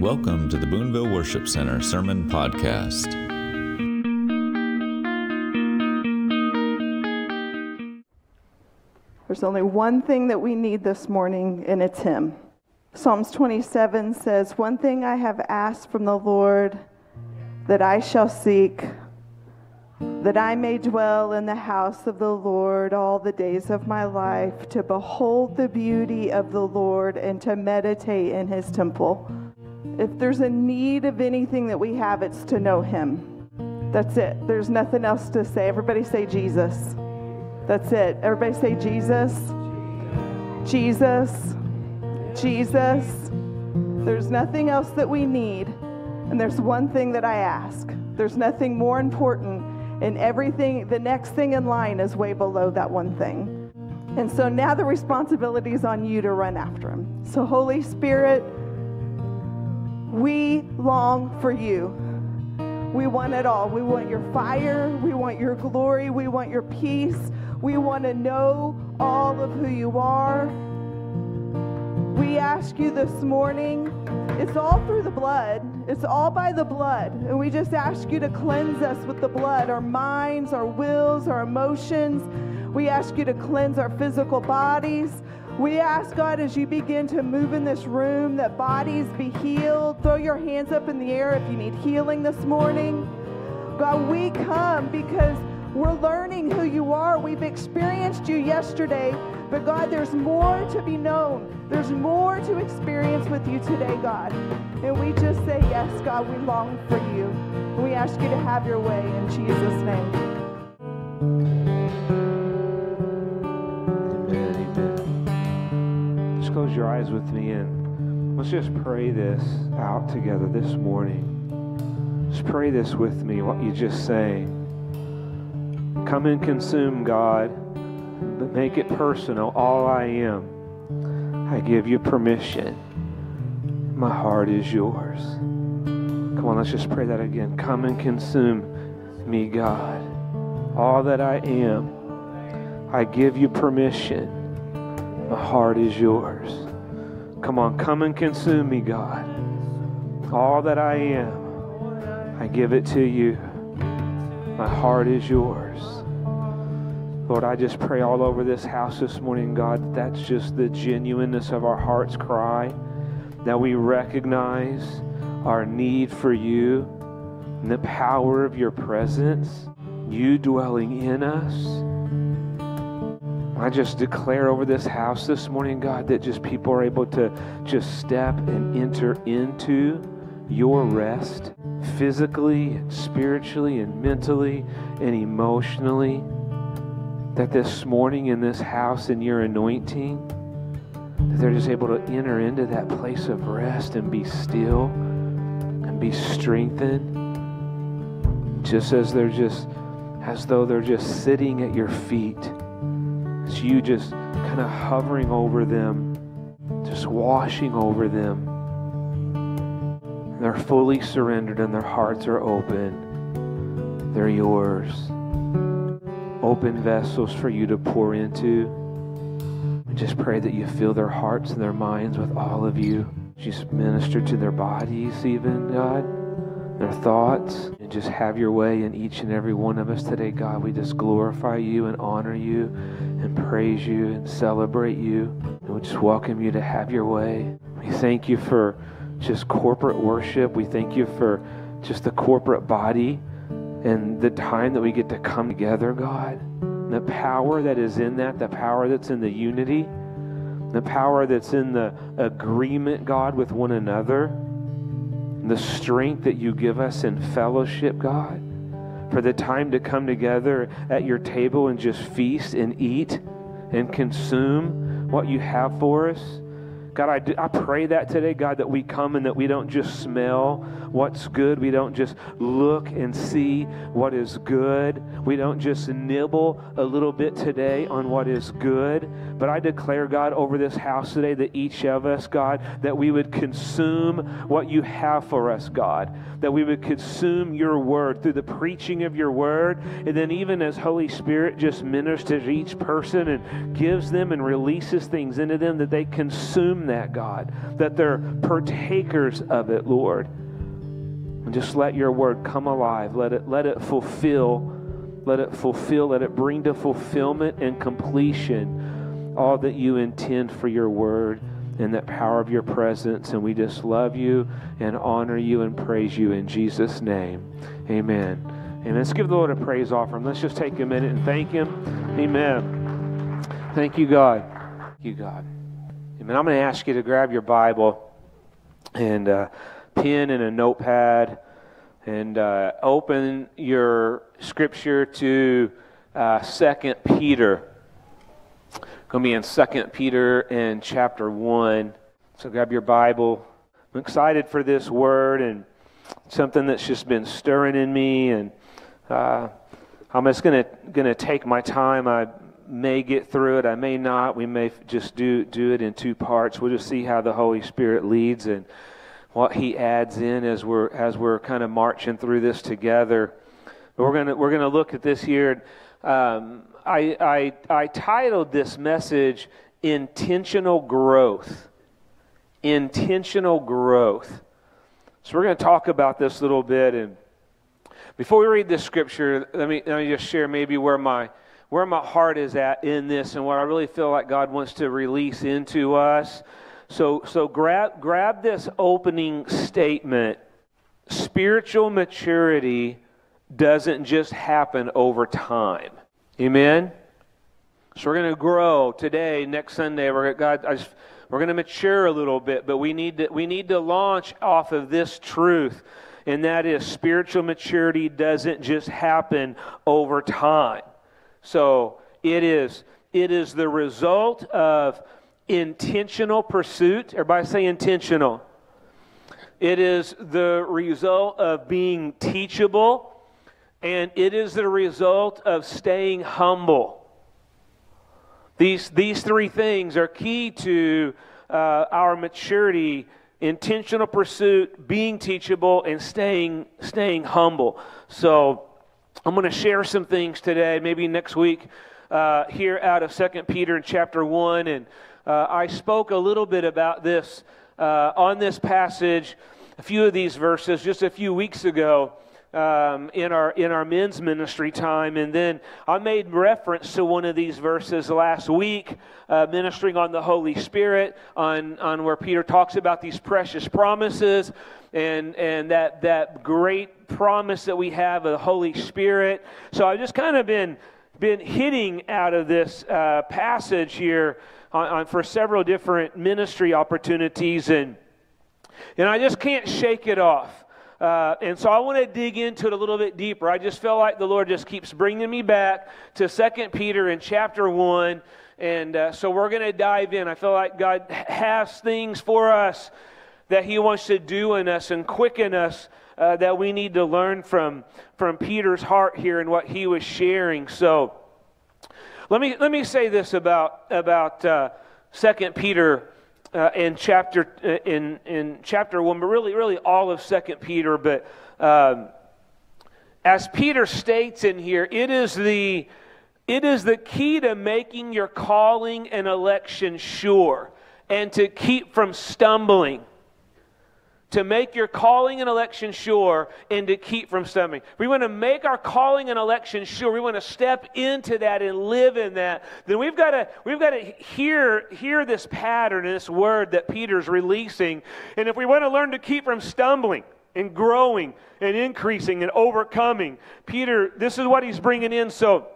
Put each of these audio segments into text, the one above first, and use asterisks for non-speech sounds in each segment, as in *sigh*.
Welcome to the Boonville Worship Center Sermon Podcast. There's only one thing that we need this morning, and it's Him. Psalms 27 says, One thing I have asked from the Lord that I shall seek, that I may dwell in the house of the Lord all the days of my life, to behold the beauty of the Lord and to meditate in His temple. If there's a need of anything that we have, it's to know Him. That's it. There's nothing else to say. Everybody say Jesus. That's it. Everybody say Jesus. Jesus. Jesus. There's nothing else that we need. And there's one thing that I ask. There's nothing more important. And everything, the next thing in line is way below that one thing. And so now the responsibility is on you to run after him. So, Holy Spirit, we long for you. We want it all. We want your fire. We want your glory. We want your peace. We want to know all of who you are. We ask you this morning, it's all through the blood. It's all by the blood. And we just ask you to cleanse us with the blood, our minds, our wills, our emotions. We ask you to cleanse our physical bodies. We ask, God, as you begin to move in this room, that bodies be healed. Throw your hands up in the air if you need healing this morning. God, we come because we're learning who you are. We've experienced you yesterday, but God, there's more to be known. There's more to experience with you today, God. And we just say, Yes, God, we long for you. We ask you to have your way in Jesus' name. Just close your eyes with me and let's just pray this out together this morning. Just pray this with me, what you just say. Come and consume, God, but make it personal. All I am, I give you permission. My heart is yours. Come on, let's just pray that again. Come and consume me, God. All that I am, I give you permission. My heart is yours. Come on, come and consume me, God. All that I am, I give it to you. My heart is yours. Lord, I just pray all over this house this morning, God, that that's just the genuineness of our heart's cry, that we recognize our need for you and the power of your presence, you dwelling in us. I just declare over this house this morning, God, that just people are able to just step and enter into your rest physically spiritually and mentally and emotionally. That this morning in this house in your anointing, that they're just able to enter into that place of rest and be still and be strengthened. Just as they're just, as though they're just sitting at your feet. It's you just kind of hovering over them, just washing over them. They're fully surrendered and their hearts are open. They're yours. Open vessels for you to pour into. And just pray that you fill their hearts and their minds with all of you. Just minister to their bodies, even, God, their thoughts. And just have your way in each and every one of us today, God. We just glorify you and honor you and praise you and celebrate you. And we just welcome you to have your way. We thank you for just corporate worship. We thank you for just the corporate body and the time that we get to come together, God. And the power that is in that, the power that's in the unity, the power that's in the agreement, God, with one another, the strength that you give us in fellowship, God for the time to come together at your table and just feast and eat and consume what you have for us. God, I, do, I pray that today, God, that we come and that we don't just smell what's good. We don't just look and see what is good. We don't just nibble a little bit today on what is good. But I declare, God, over this house today that each of us, God, that we would consume what you have for us, God. That we would consume your word through the preaching of your word. And then even as Holy Spirit just ministers each person and gives them and releases things into them, that they consume that, God, that they're partakers of it, Lord. And just let your word come alive. Let it, let it fulfill, let it fulfill, let it bring to fulfillment and completion all that you intend for your word and that power of your presence. And we just love you and honor you and praise you in Jesus' name. Amen. And let's give the Lord a praise offering. Let's just take a minute and thank Him. Amen. Thank you, God. Thank you, God. Amen. I'm going to ask you to grab your Bible and a pen and a notepad and uh, open your scripture to uh, 2 Peter. Going to be in 2 Peter in chapter 1. So grab your Bible. I'm excited for this word and something that's just been stirring in me and uh, I'm just going to going to take my time. I may get through it. I may not. We may just do do it in two parts. We'll just see how the Holy Spirit leads and what He adds in as we're as we're kind of marching through this together. But we're gonna we're gonna look at this here. Um, I, I I titled this message "Intentional Growth." Intentional growth. So we're going to talk about this a little bit and before we read this scripture, let me, let me just share maybe where my, where my heart is at in this and what I really feel like God wants to release into us. So, so grab, grab this opening statement. Spiritual maturity doesn't just happen over time. Amen? So we're going to grow today, next Sunday. We're, God, just, we're going to mature a little bit, but we need, to, we need to launch off of this truth and that is spiritual maturity doesn't just happen over time. So it is it is the result of intentional pursuit. Everybody say intentional. It is the result of being teachable, and it is the result of staying humble. These, these three things are key to uh, our maturity intentional pursuit, being teachable, and staying, staying humble. So I'm going to share some things today, maybe next week, uh, here out of Second Peter in chapter 1. And uh, I spoke a little bit about this uh, on this passage, a few of these verses, just a few weeks ago um, in our in our men's ministry time, and then I made reference to one of these verses last week, uh, ministering on the Holy Spirit, on on where Peter talks about these precious promises, and and that that great promise that we have of the Holy Spirit. So I've just kind of been been hitting out of this uh, passage here on, on for several different ministry opportunities, and and I just can't shake it off. Uh, and so I want to dig into it a little bit deeper. I just feel like the Lord just keeps bringing me back to Second Peter in chapter 1. And uh, so we're going to dive in. I feel like God has things for us that He wants to do in us and quicken us uh, that we need to learn from, from Peter's heart here and what he was sharing. So let me, let me say this about, about uh, 2 Peter uh, in chapter uh, in in chapter one, but really, really all of Second Peter. But um, as Peter states in here, it is the it is the key to making your calling and election sure, and to keep from stumbling to make your calling and election sure and to keep from stumbling. We want to make our calling and election sure. We want to step into that and live in that. Then we've got to we've got to hear hear this pattern and this word that Peter's releasing. And if we want to learn to keep from stumbling and growing and increasing and overcoming, Peter, this is what he's bringing in. So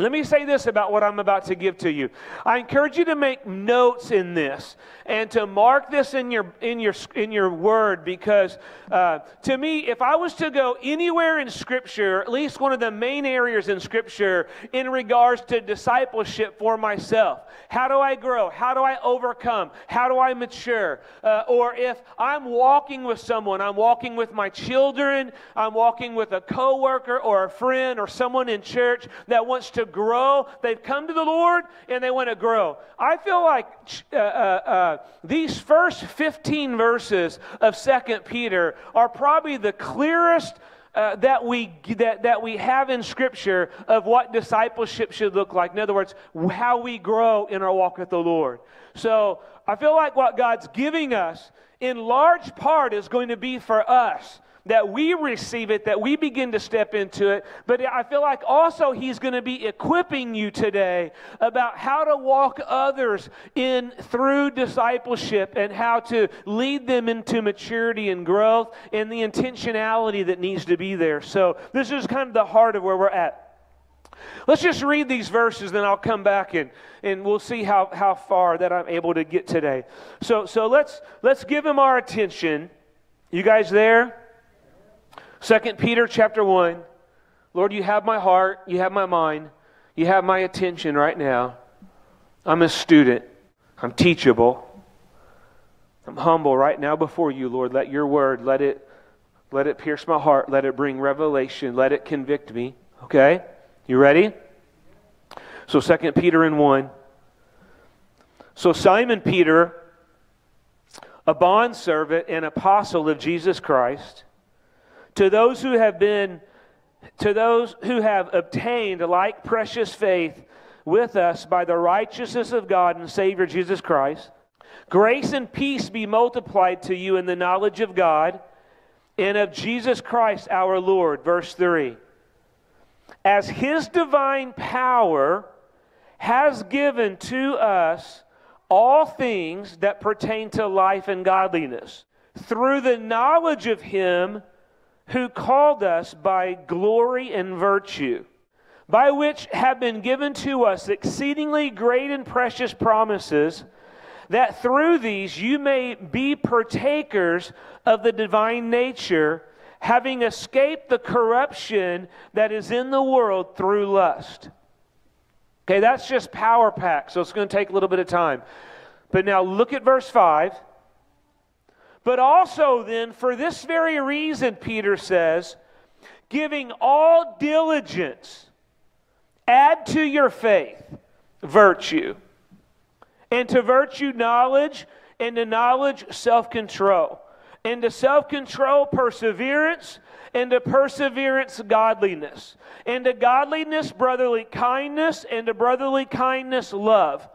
let me say this about what I'm about to give to you. I encourage you to make notes in this and to mark this in your in your in your word because uh, to me, if I was to go anywhere in Scripture, at least one of the main areas in Scripture in regards to discipleship for myself, how do I grow? How do I overcome? How do I mature? Uh, or if I'm walking with someone, I'm walking with my children, I'm walking with a coworker or a friend or someone in church that wants to grow. They've come to the Lord and they want to grow. I feel like uh, uh, uh, these first 15 verses of Second Peter are probably the clearest. Uh, that we that, that we have in scripture of what discipleship should look like in other words how we grow in our walk with the lord so I feel like what God's giving us in large part is going to be for us that we receive it, that we begin to step into it. But I feel like also He's going to be equipping you today about how to walk others in through discipleship and how to lead them into maturity and growth and the intentionality that needs to be there. So this is kind of the heart of where we're at. Let's just read these verses, then I'll come back and, and we'll see how, how far that I'm able to get today. So, so let's, let's give him our attention. You guys there? Second Peter chapter 1. Lord, you have my heart, you have my mind, you have my attention right now. I'm a student. I'm teachable. I'm humble right now before you, Lord. Let your word, let it let it pierce my heart, let it bring revelation, let it convict me. Okay? You ready? So Second Peter in 1. So Simon Peter, a bondservant and apostle of Jesus Christ, to those who have been, to those who have obtained like precious faith with us by the righteousness of God and Savior Jesus Christ, grace and peace be multiplied to you in the knowledge of God and of Jesus Christ our Lord. Verse 3. As his divine power has given to us all things that pertain to life and godliness through the knowledge of him who called us by glory and virtue, by which have been given to us exceedingly great and precious promises, that through these you may be partakers of the divine nature, having escaped the corruption that is in the world through lust. Okay, that's just power pack, so it's going to take a little bit of time. But now look at verse 5. But also, then, for this very reason, Peter says, giving all diligence, add to your faith virtue, and to virtue knowledge, and to knowledge self control, and to self control perseverance, and to perseverance godliness, and to godliness brotherly kindness, and to brotherly kindness love.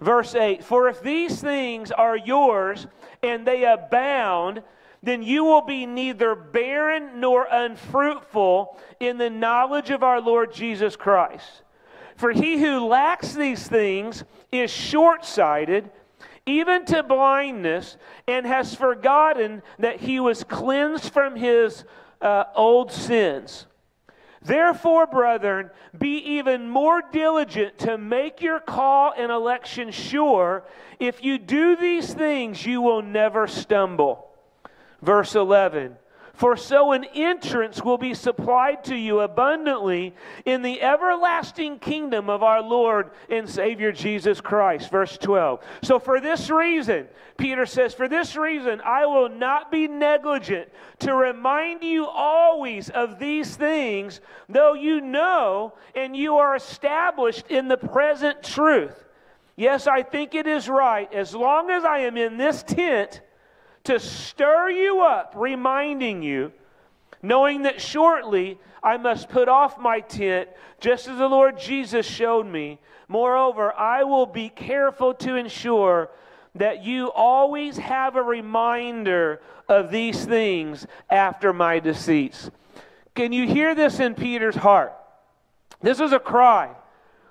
Verse 8 For if these things are yours, and they abound, then you will be neither barren nor unfruitful in the knowledge of our Lord Jesus Christ. For he who lacks these things is short sighted, even to blindness, and has forgotten that he was cleansed from his uh, old sins. Therefore, brethren, be even more diligent to make your call and election sure. If you do these things, you will never stumble. Verse 11 for so an entrance will be supplied to you abundantly in the everlasting kingdom of our Lord and Savior Jesus Christ. Verse 12. So for this reason, Peter says, For this reason, I will not be negligent to remind you always of these things, though you know and you are established in the present truth. Yes, I think it is right, as long as I am in this tent to stir you up, reminding you, knowing that shortly I must put off my tent, just as the Lord Jesus showed me. Moreover, I will be careful to ensure that you always have a reminder of these things after my decease. Can you hear this in Peter's heart? This is a cry.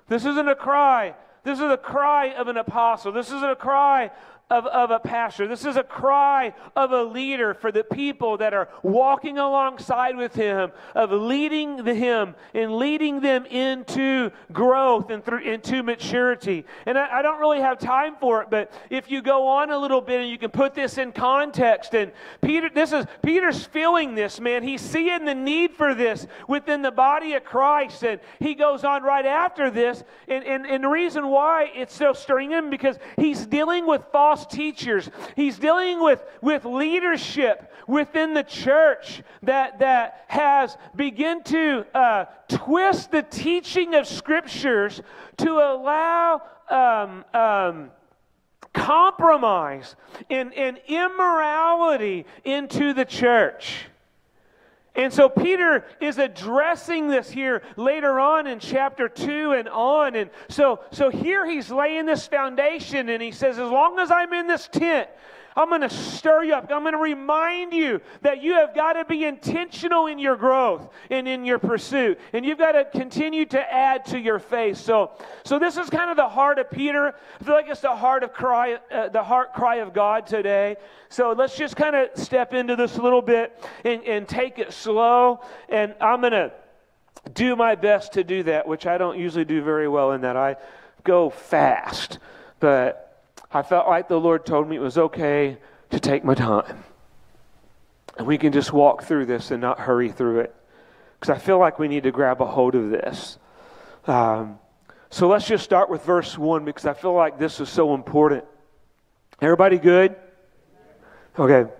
This isn't a cry. This is a cry of an apostle. This isn't a cry of, of a pastor. This is a cry of a leader for the people that are walking alongside with him, of leading him and leading them into growth and through, into maturity. And I, I don't really have time for it, but if you go on a little bit and you can put this in context, and Peter, this is Peter's feeling this, man. He's seeing the need for this within the body of Christ. And he goes on right after this. And, and, and the reason why it's so stirring him because he's dealing with false false teachers. He's dealing with, with leadership within the church that, that has begun to uh, twist the teaching of scriptures to allow um, um, compromise and, and immorality into the church. And so Peter is addressing this here later on in chapter 2 and on. And so, so here he's laying this foundation and he says, As long as I'm in this tent, I'm going to stir you up. I'm going to remind you that you have got to be intentional in your growth and in your pursuit. And you've got to continue to add to your faith. So, so this is kind of the heart of Peter. I feel like it's the heart of cry, uh, the heart cry of God today. So let's just kind of step into this a little bit and, and take it slow. And I'm going to do my best to do that, which I don't usually do very well in that I go fast. But I felt like the Lord told me it was okay to take my time. And we can just walk through this and not hurry through it. Because I feel like we need to grab a hold of this. Um, so let's just start with verse 1 because I feel like this is so important. Everybody good? Okay.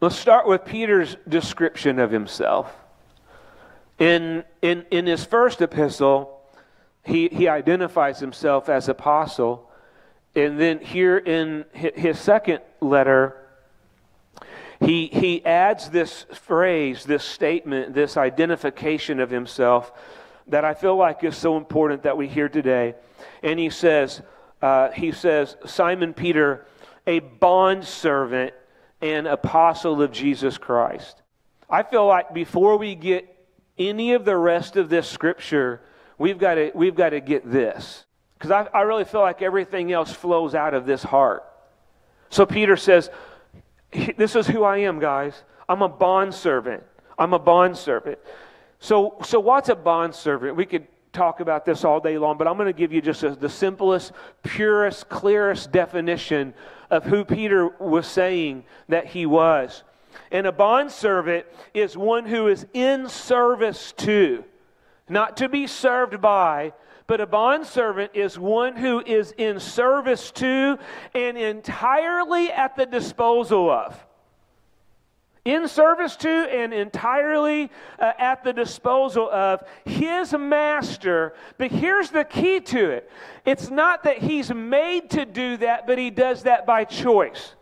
Let's start with Peter's description of himself. In, in, in his first epistle, he, he identifies himself as apostle. And then here in his second letter, he, he adds this phrase, this statement, this identification of himself that I feel like is so important that we hear today. And he says, uh, he says, Simon Peter, a bondservant and apostle of Jesus Christ. I feel like before we get any of the rest of this scripture, we've got to, we've got to get this. Because I, I really feel like everything else flows out of this heart. So Peter says, This is who I am, guys. I'm a bondservant. I'm a bondservant. So, so what's a bondservant? We could talk about this all day long, but I'm going to give you just a, the simplest, purest, clearest definition of who Peter was saying that he was. And a bondservant is one who is in service to, not to be served by, but a bondservant is one who is in service to and entirely at the disposal of. In service to and entirely uh, at the disposal of his master. But here's the key to it it's not that he's made to do that, but he does that by choice.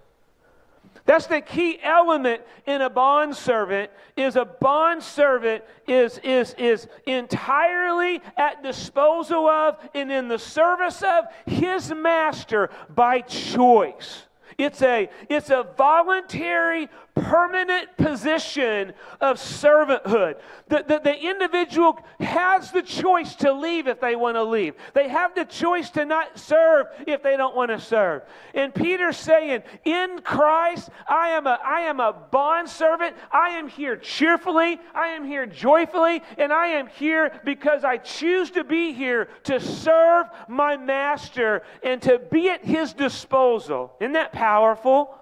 That's the key element in a bond servant is a bond servant is, is, is entirely at disposal of and in the service of his master by choice. It's a, it's a voluntary, permanent position of servanthood. The, the, the, individual has the choice to leave if they want to leave. They have the choice to not serve if they don't want to serve. And Peter's saying, In Christ, I am a, I am a bondservant. I am here cheerfully. I am here joyfully. And I am here because I choose to be here to serve my master and to be at his disposal. Isn't that powerful?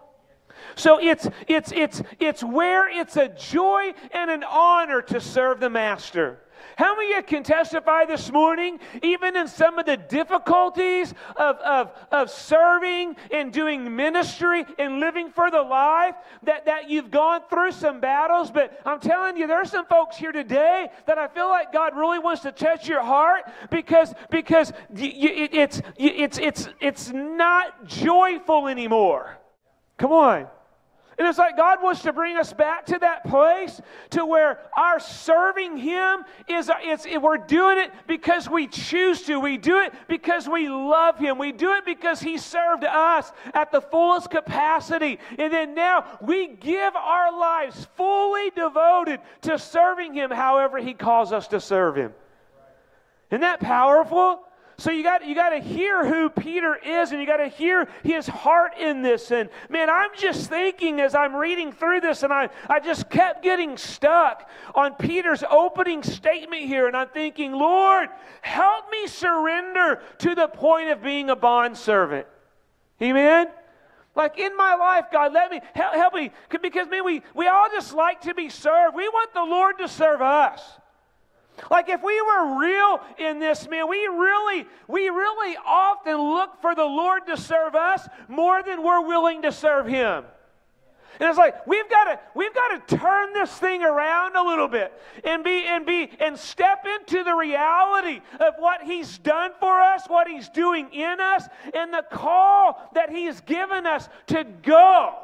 So it's, it's, it's, it's where it's a joy and an honor to serve the Master. How many of you can testify this morning, even in some of the difficulties of, of, of serving and doing ministry and living for the life, that, that you've gone through some battles? But I'm telling you, there are some folks here today that I feel like God really wants to touch your heart because, because you, it, it's, it's, it's, it's not joyful anymore. Come on. And it's like God wants to bring us back to that place to where our serving Him is, it's, we're doing it because we choose to. We do it because we love Him. We do it because He served us at the fullest capacity. And then now we give our lives fully devoted to serving Him however He calls us to serve Him. Isn't that powerful? So you got you got to hear who Peter is and you got to hear his heart in this and man I'm just thinking as I'm reading through this and I I just kept getting stuck on Peter's opening statement here and I'm thinking Lord help me surrender to the point of being a bond servant. Amen. Like in my life, God, let me help, help me because man, we we all just like to be served. We want the Lord to serve us. Like if we were real in this, man, we really, we really often look for the Lord to serve us more than we're willing to serve Him. And it's like we've got to we've got to turn this thing around a little bit and be and be and step into the reality of what he's done for us, what he's doing in us, and the call that he's given us to go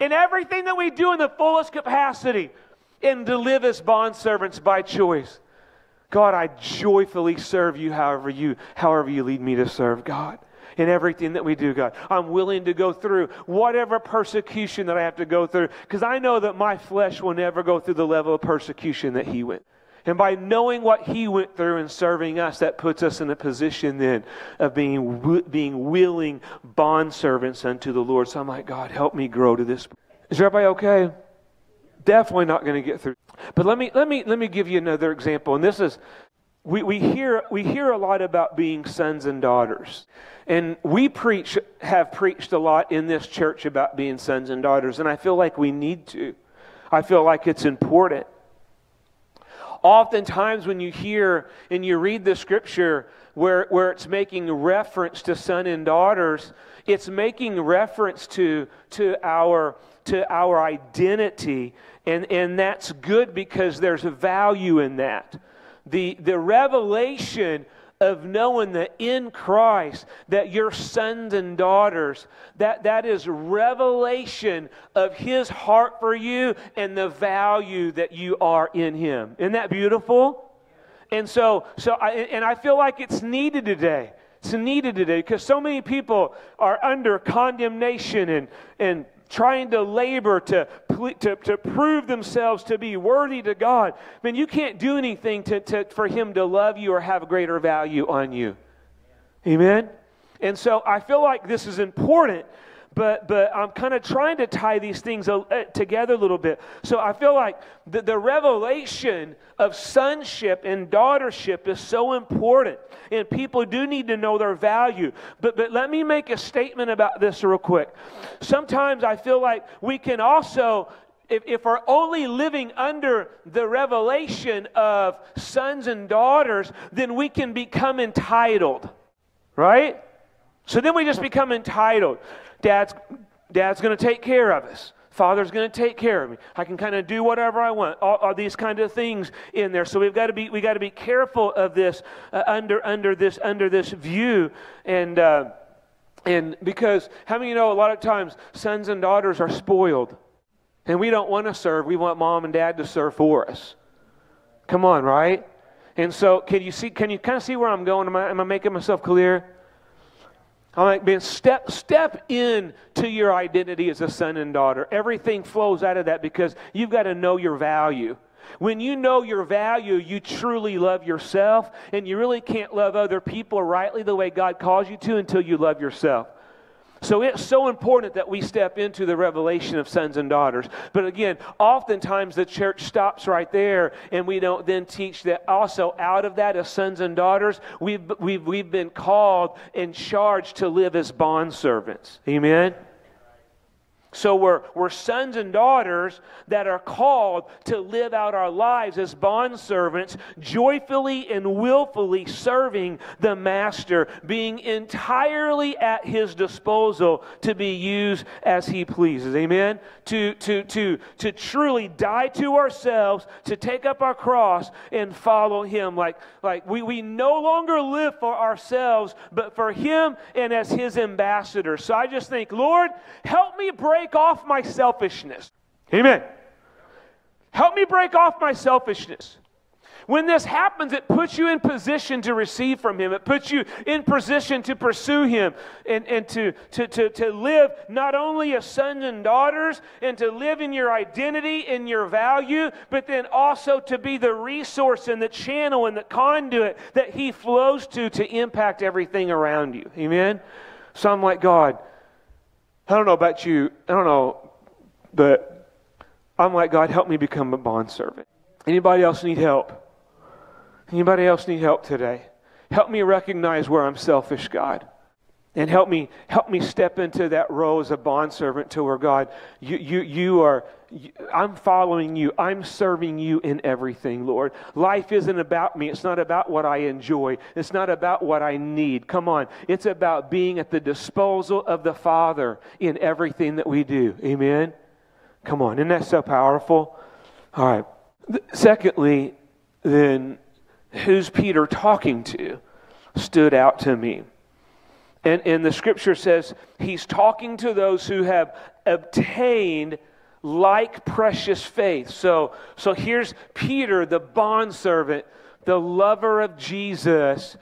in everything that we do in the fullest capacity. And to live as bondservants by choice. God, I joyfully serve you however you however you lead me to serve God in everything that we do, God. I'm willing to go through whatever persecution that I have to go through because I know that my flesh will never go through the level of persecution that he went. And by knowing what he went through and serving us, that puts us in a position then of being, being willing bondservants unto the Lord. So I'm like, God, help me grow to this. Is everybody okay? Definitely not going to get through. But let me, let, me, let me give you another example. And this is, we, we, hear, we hear a lot about being sons and daughters. And we preach, have preached a lot in this church about being sons and daughters. And I feel like we need to. I feel like it's important. Oftentimes, when you hear and you read the scripture where, where it's making reference to son and daughters, it's making reference to, to, our, to our identity. And, and that's good because there's a value in that. The, the revelation of knowing that in Christ that your sons and daughters that that is revelation of his heart for you and the value that you are in him. Isn't that beautiful? And so so I, and I feel like it's needed today. It's needed today because so many people are under condemnation and and trying to labor to, to, to prove themselves to be worthy to God, man, you can't do anything to, to, for Him to love you or have greater value on you. Amen? And so I feel like this is important but but I'm kind of trying to tie these things uh, together a little bit. So I feel like the, the revelation of sonship and daughtership is so important, and people do need to know their value. But but let me make a statement about this real quick. Sometimes I feel like we can also if, if, we're only living under the revelation of sons and daughters, then we can become entitled, right? So then we just become entitled. Dad's, Dad's going to take care of us. Father's going to take care of me. I can kind of do whatever I want. All, all, these kind of things in there. So we've got to be we got to be careful of this uh, under under this under this view and uh, and because how many you know a lot of times sons and daughters are spoiled, and we don't want to serve. We want mom and dad to serve for us. Come on, right? And so can you see? Can you kind of see where I'm going? Am I, am I making myself clear? I'm like, man, step, step in to your identity as a son and daughter. Everything flows out of that because you've got to know your value. When you know your value, you truly love yourself, and you really can't love other people rightly the way God calls you to until you love yourself. So it's so important that we step into the revelation of sons and daughters. But again, oftentimes the church stops right there and we don't then teach that also out of that as sons and daughters, we've, we've, we've been called and charged to live as bond servants. Amen? So we're, we're sons and daughters that are called to live out our lives as bondservants, joyfully and willfully serving the Master, being entirely at his disposal to be used as he pleases. Amen? To, to, to, to truly die to ourselves, to take up our cross and follow him. Like, like we, we no longer live for ourselves, but for him and as his ambassador. So I just think, Lord, help me break break off my selfishness. Amen. Help me break off my selfishness. When this happens, it puts you in position to receive from Him. It puts you in position to pursue Him and, and to, to, to, to live not only as sons and daughters and to live in your identity and your value, but then also to be the resource and the channel and the conduit that He flows to to impact everything around you. Amen? So I'm like, God, I don't know about you. I don't know, but I'm like, God, help me become a bondservant. Anybody else need help? Anybody else need help today? Help me recognize where I'm selfish, God. And help me, help me step into that role as a bondservant to where God, you, you, you are, I'm following you. I'm serving you in everything, Lord. Life isn't about me. It's not about what I enjoy. It's not about what I need. Come on. It's about being at the disposal of the Father in everything that we do. Amen? Come on. Isn't that so powerful? All right. Secondly, then, who's Peter talking to stood out to me. And, and the scripture says he's talking to those who have obtained like precious faith. So, so here's Peter, the bondservant, the lover of Jesus,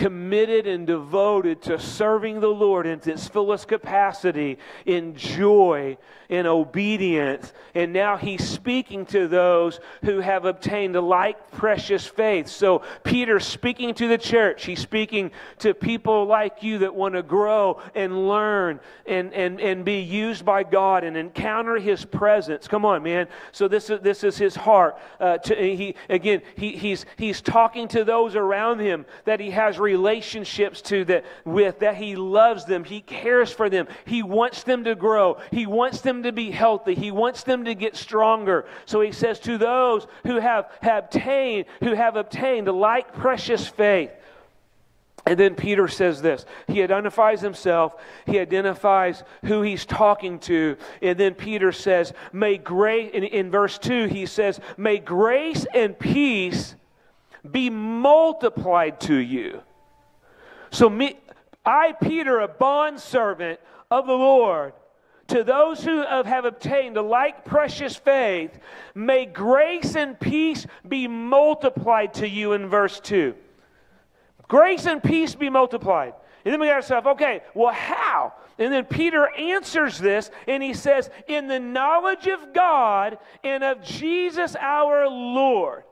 committed and devoted to serving the Lord in its fullest capacity, in joy, in obedience. And now he's speaking to those who have obtained like precious faith. So Peter's speaking to the church. He's speaking to people like you that want to grow and learn and, and, and be used by God and encounter his presence. Come on, man. So this is, this is his heart. Uh, to, he, again, he, he's, he's talking to those around him that he has relationships to that with that he loves them he cares for them he wants them to grow he wants them to be healthy he wants them to get stronger so he says to those who have, have obtained who have obtained like precious faith and then Peter says this. He identifies himself, he identifies who he's talking to. And then Peter says, May grace, in, in verse 2, he says, May grace and peace be multiplied to you. So, me, I, Peter, a bondservant of the Lord, to those who have obtained the like precious faith, may grace and peace be multiplied to you in verse 2. Grace and peace be multiplied. And then we got ourselves, okay, well, how? And then Peter answers this and he says, In the knowledge of God and of Jesus our Lord.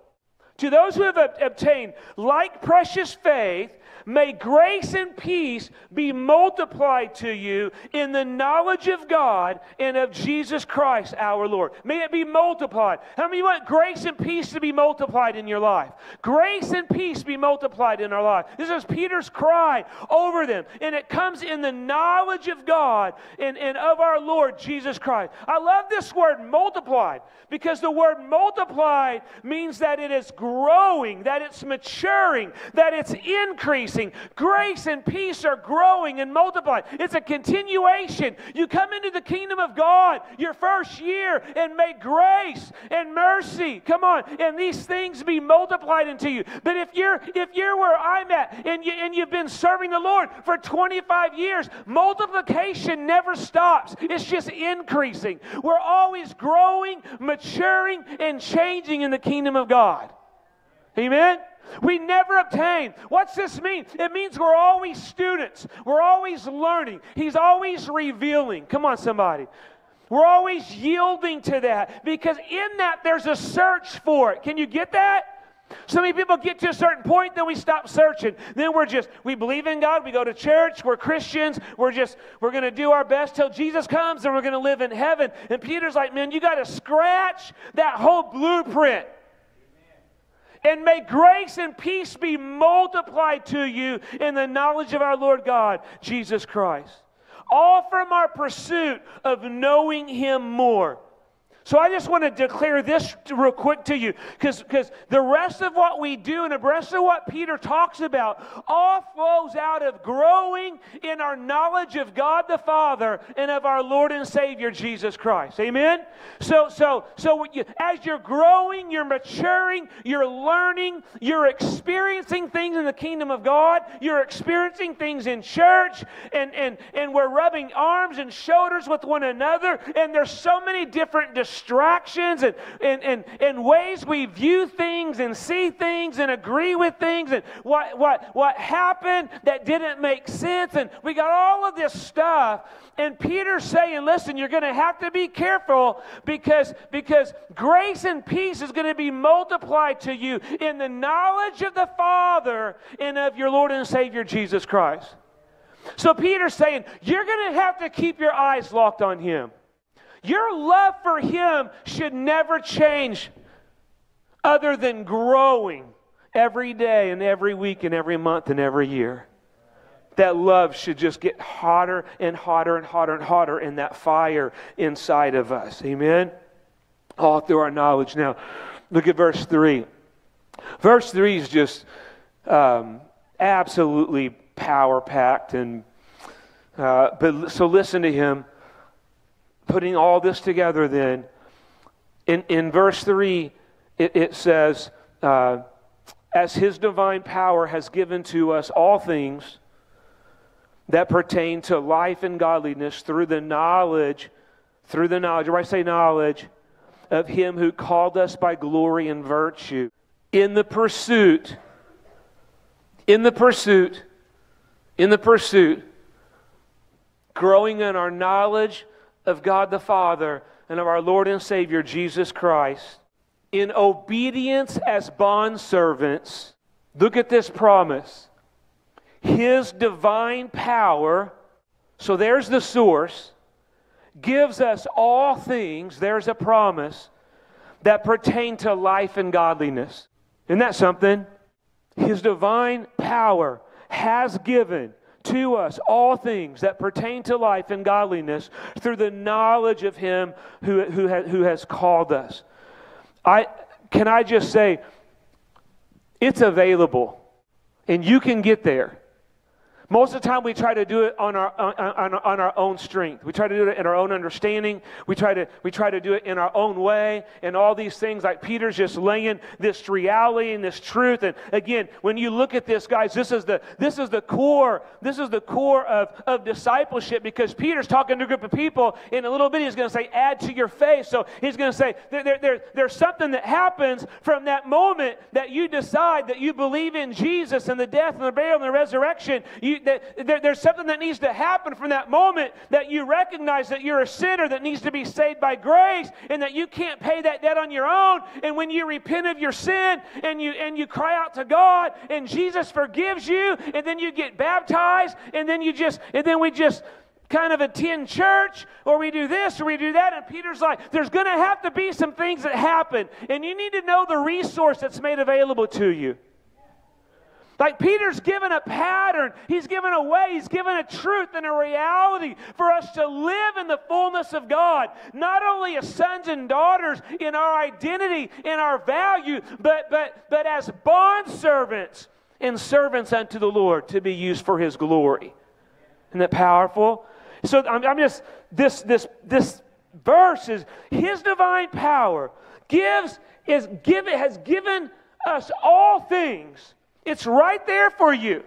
To those who have obtained like precious faith, May grace and peace be multiplied to you in the knowledge of God and of Jesus Christ our Lord. May it be multiplied. How many want grace and peace to be multiplied in your life? Grace and peace be multiplied in our life. This is Peter's cry over them. And it comes in the knowledge of God and, and of our Lord Jesus Christ. I love this word multiplied because the word multiplied means that it is growing, that it's maturing, that it's increasing increasing. Grace and peace are growing and multiplying. It's a continuation. You come into the kingdom of God your first year and may grace and mercy, come on, and these things be multiplied into you. But if you're if you're where I'm at and you and you've been serving the Lord for 25 years, multiplication never stops. It's just increasing. We're always growing, maturing, and changing in the kingdom of God. Amen. We never obtain. What's this mean? It means we're always students. We're always learning. He's always revealing. Come on, somebody. We're always yielding to that because in that there's a search for it. Can you get that? So many people get to a certain point, then we stop searching. Then we're just, we believe in God, we go to church, we're Christians, we're just, we're going to do our best till Jesus comes and we're going to live in heaven. And Peter's like, man, you got to scratch that whole blueprint. And may grace and peace be multiplied to you in the knowledge of our Lord God, Jesus Christ. All from our pursuit of knowing Him more. So I just want to declare this real quick to you because the rest of what we do and the rest of what Peter talks about all flows out of growing in our knowledge of God the Father and of our Lord and Savior Jesus Christ. Amen? So, so, so you, as you're growing, you're maturing, you're learning, you're experiencing things in the kingdom of God, you're experiencing things in church, and, and, and we're rubbing arms and shoulders with one another, and there's so many different distractions distractions and, and, and, and ways we view things and see things and agree with things and what, what, what happened that didn't make sense. And we got all of this stuff. And Peter's saying, listen, you're going to have to be careful because, because grace and peace is going to be multiplied to you in the knowledge of the Father and of your Lord and Savior Jesus Christ. So Peter's saying, you're going to have to keep your eyes locked on Him. Your love for Him should never change other than growing every day and every week and every month and every year. That love should just get hotter and hotter and hotter and hotter in that fire inside of us. Amen? All through our knowledge. Now, look at verse 3. Verse 3 is just um, absolutely power packed. and uh, but so listen to him putting all this together, then, in, in verse 3, it, it says, uh, As his divine power has given to us all things that pertain to life and godliness through the knowledge, through the knowledge, or I say knowledge, of him who called us by glory and virtue, in the pursuit, in the pursuit, in the pursuit, growing in our knowledge of God the Father and of our Lord and Savior Jesus Christ, in obedience as bondservants. Look at this promise. His divine power, so there's the source gives us all things, there's a promise, that pertain to life and godliness. Isn't that something? His divine power has given to us all things that pertain to life and godliness through the knowledge of Him who, who, ha, who has called us. I, can I just say, it's available, and you can get there. Most of the time, we try to do it on our, on, on, our own strength. We try to do it in our own understanding. We try, to, we try to do it in our own way. And all these things, like Peter's just laying this reality and this truth. And again, when you look at this, guys, this is the, this is the core. This is the core of, of discipleship because Peter's talking to a group of people. In a little bit, he's going to say, add to your faith. So he's going to say, there, there, there, there's something that happens from that moment that you decide that you believe in Jesus and the death and the burial and the resurrection. You, that there, there's something that needs to happen from that moment that you recognize that you're a sinner that needs to be saved by grace and that you can't pay that debt on your own. And when you repent of your sin and you and you cry out to God and Jesus forgives you, and then you get baptized, and then you just and then we just kind of attend church or we do this or we do that. And Peter's like, there's going to have to be some things that happen. And you need to know the resource that's made available to you. Like Peter's given a pattern, he's given a way, he's given a truth and a reality for us to live in the fullness of God, not only as sons and daughters in our identity, in our value, but but but as bond servants and servants unto the Lord to be used for his glory. Isn't that powerful? So I'm, I'm just this this this verse is his divine power gives is give has given us all things it's right there for you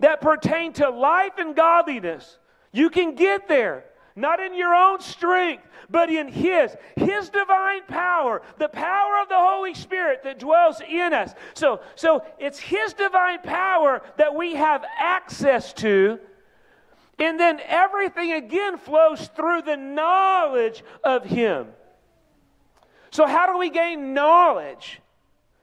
that pertain to life and godliness. You can get there, not in your own strength, but in His, His divine power, the power of the Holy Spirit that dwells in us. So, so it's His divine power that we have access to. And then everything again flows through the knowledge of Him. So, how do we gain knowledge?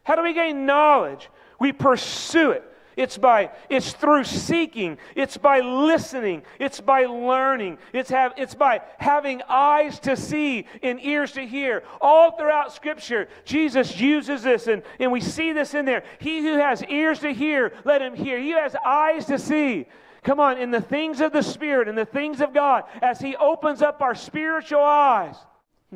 How do we gain knowledge? We pursue it. It's by it's through seeking, it's by listening, it's by learning, it's have it's by having eyes to see and ears to hear. All throughout scripture, Jesus uses this and, and we see this in there. He who has ears to hear, let him hear. He who has eyes to see. Come on, in the things of the Spirit, in the things of God, as He opens up our spiritual eyes.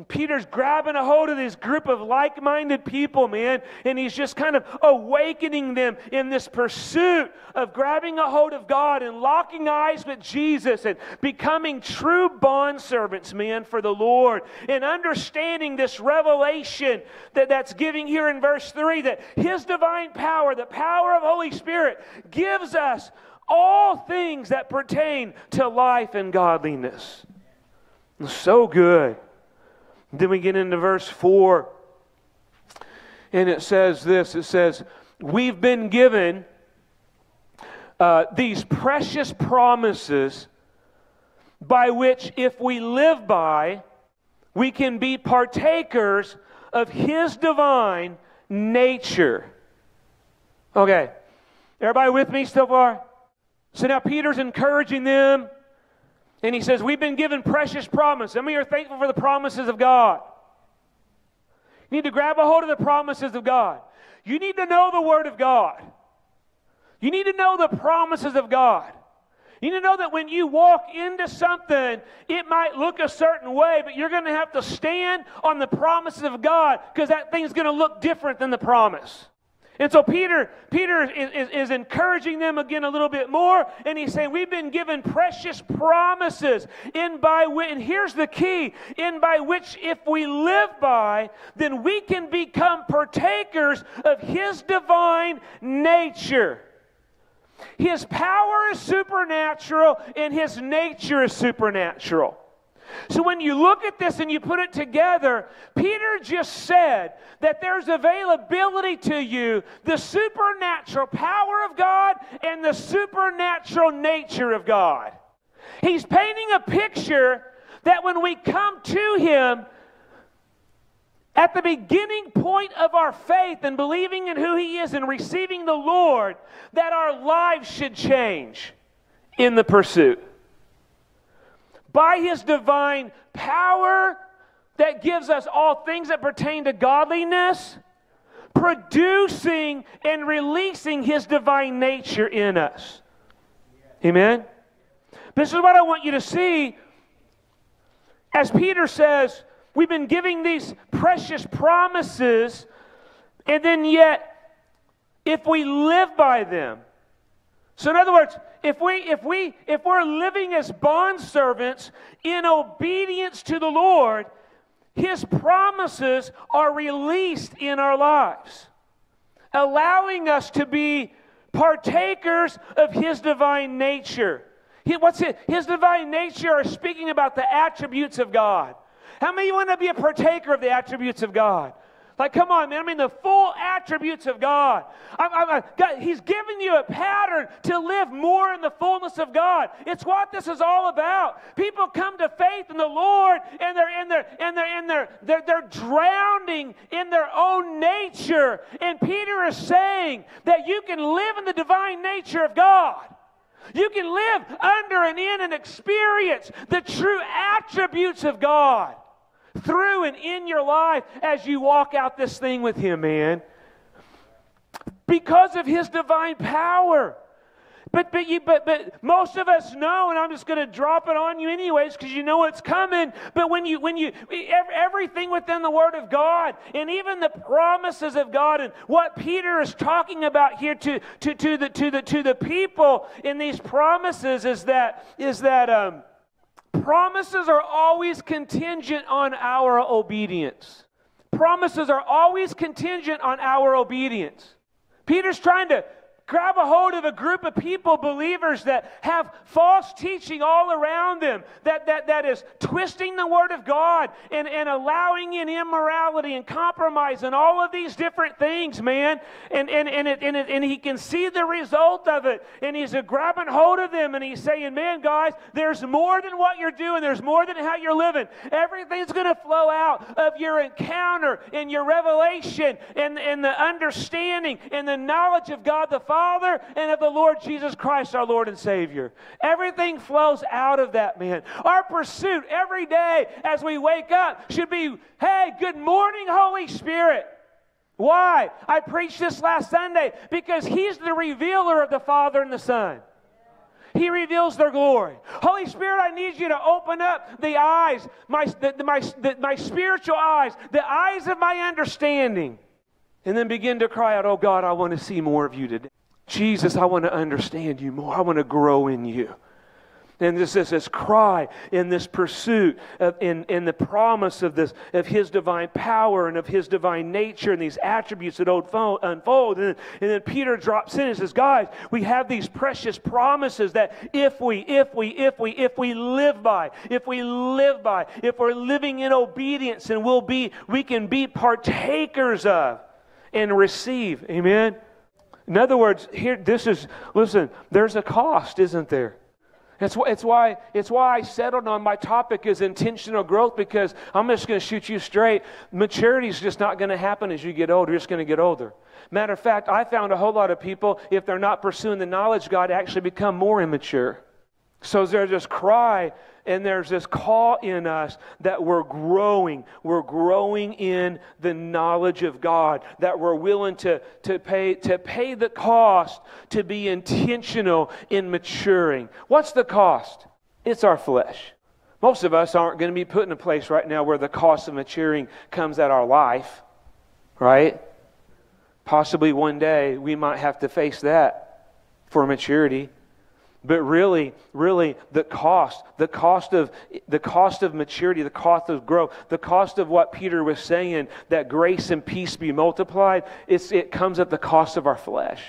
Peter's grabbing a hold of this group of like minded people, man, and he's just kind of awakening them in this pursuit of grabbing a hold of God and locking eyes with Jesus and becoming true bond servants, man, for the Lord. And understanding this revelation that, that's giving here in verse 3 that his divine power, the power of Holy Spirit, gives us all things that pertain to life and godliness. So good. Then we get into verse 4, and it says this it says, We've been given uh, these precious promises by which, if we live by, we can be partakers of His divine nature. Okay, everybody with me so far? So now Peter's encouraging them and he says, We've been given precious promise. And we are thankful for the promises of God. You need to grab a hold of the promises of God. You need to know the Word of God. You need to know the promises of God. You need to know that when you walk into something, it might look a certain way, but you're going to have to stand on the promises of God because that thing's going to look different than the promise. And so Peter, Peter is, is, is, encouraging them again a little bit more, and he's saying, We've been given precious promises, in by which, and here's the key, in by which if we live by, then we can become partakers of his divine nature. His power is supernatural, and his nature is supernatural. So when you look at this and you put it together, Peter just said that there's availability to you the supernatural power of God and the supernatural nature of God. He's painting a picture that when we come to Him, at the beginning point of our faith and believing in who He is and receiving the Lord, that our lives should change in the pursuit by his divine power that gives us all things that pertain to godliness, producing and releasing his divine nature in us. Amen? This is what I want you to see. As Peter says, we've been giving these precious promises, and then yet, if we live by them, so in other words, if we if we if we're living as bond servants in obedience to the Lord, his promises are released in our lives, allowing us to be partakers of his divine nature. He, what's it? His divine nature are speaking about the attributes of God. How many want to be a partaker of the attributes of God? Like, come on, man. I mean, the full attributes of God. I'm, I'm, God. He's giving you a pattern to live more in the fullness of God. It's what this is all about. People come to faith in the Lord and they're in their and they're in their they're, they're drowning in their own nature. And Peter is saying that you can live in the divine nature of God. You can live under and in and experience the true attributes of God through and in your life as you walk out this thing with Him, man. Because of His divine power. But, but, you, but, but most of us know, and I'm just going to drop it on you anyways because you know it's coming. But when you, when you, everything within the Word of God and even the promises of God and what Peter is talking about here to, to, to, the, to, the, to the people in these promises is that, is that, um, Promises are always contingent on our obedience. Promises are always contingent on our obedience. Peter's trying to grab a hold of a group of people, believers that have false teaching all around them, that, that, that is twisting the Word of God and, and allowing in immorality and compromise and all of these different things, man. And, and, and, it, and, it, and he can see the result of it. And he's grabbing hold of them and he's saying, man, guys, there's more than what you're doing, there's more than how you're living. Everything's going to flow out of your encounter and your revelation and, and the understanding and the knowledge of God the Father Father and of the Lord Jesus Christ, our Lord and Savior. Everything flows out of that, man. Our pursuit every day as we wake up should be hey, good morning, Holy Spirit. Why? I preached this last Sunday because He's the revealer of the Father and the Son. He reveals their glory. Holy Spirit, I need you to open up the eyes, my, the, my, the, my spiritual eyes, the eyes of my understanding, and then begin to cry out, Oh God, I want to see more of you today. Jesus, I want to understand you more. I want to grow in you. And this is this cry in this pursuit of, in, in the promise of this of his divine power and of his divine nature and these attributes that unfold. And, and then Peter drops in and says, Guys, we have these precious promises that if we, if we, if we, if we live by, if we live by, if we're living in obedience and we'll be, we can be partakers of and receive. Amen. In other words, here, this is, listen, there's a cost, isn't there? It's, it's, why, it's why I settled on my topic is intentional growth because I'm just going to shoot you straight. Maturity is just not going to happen as you get older. You're just going to get older. Matter of fact, I found a whole lot of people, if they're not pursuing the knowledge God, actually become more immature. So there's this cry and there's this call in us that we're growing. We're growing in the knowledge of God, that we're willing to, to, pay, to pay the cost to be intentional in maturing. What's the cost? It's our flesh. Most of us aren't going to be put in a place right now where the cost of maturing comes at our life, right? Possibly one day we might have to face that for maturity. But really, really, the cost, the cost of the cost of maturity, the cost of growth, the cost of what Peter was saying, that grace and peace be multiplied, it comes at the cost of our flesh,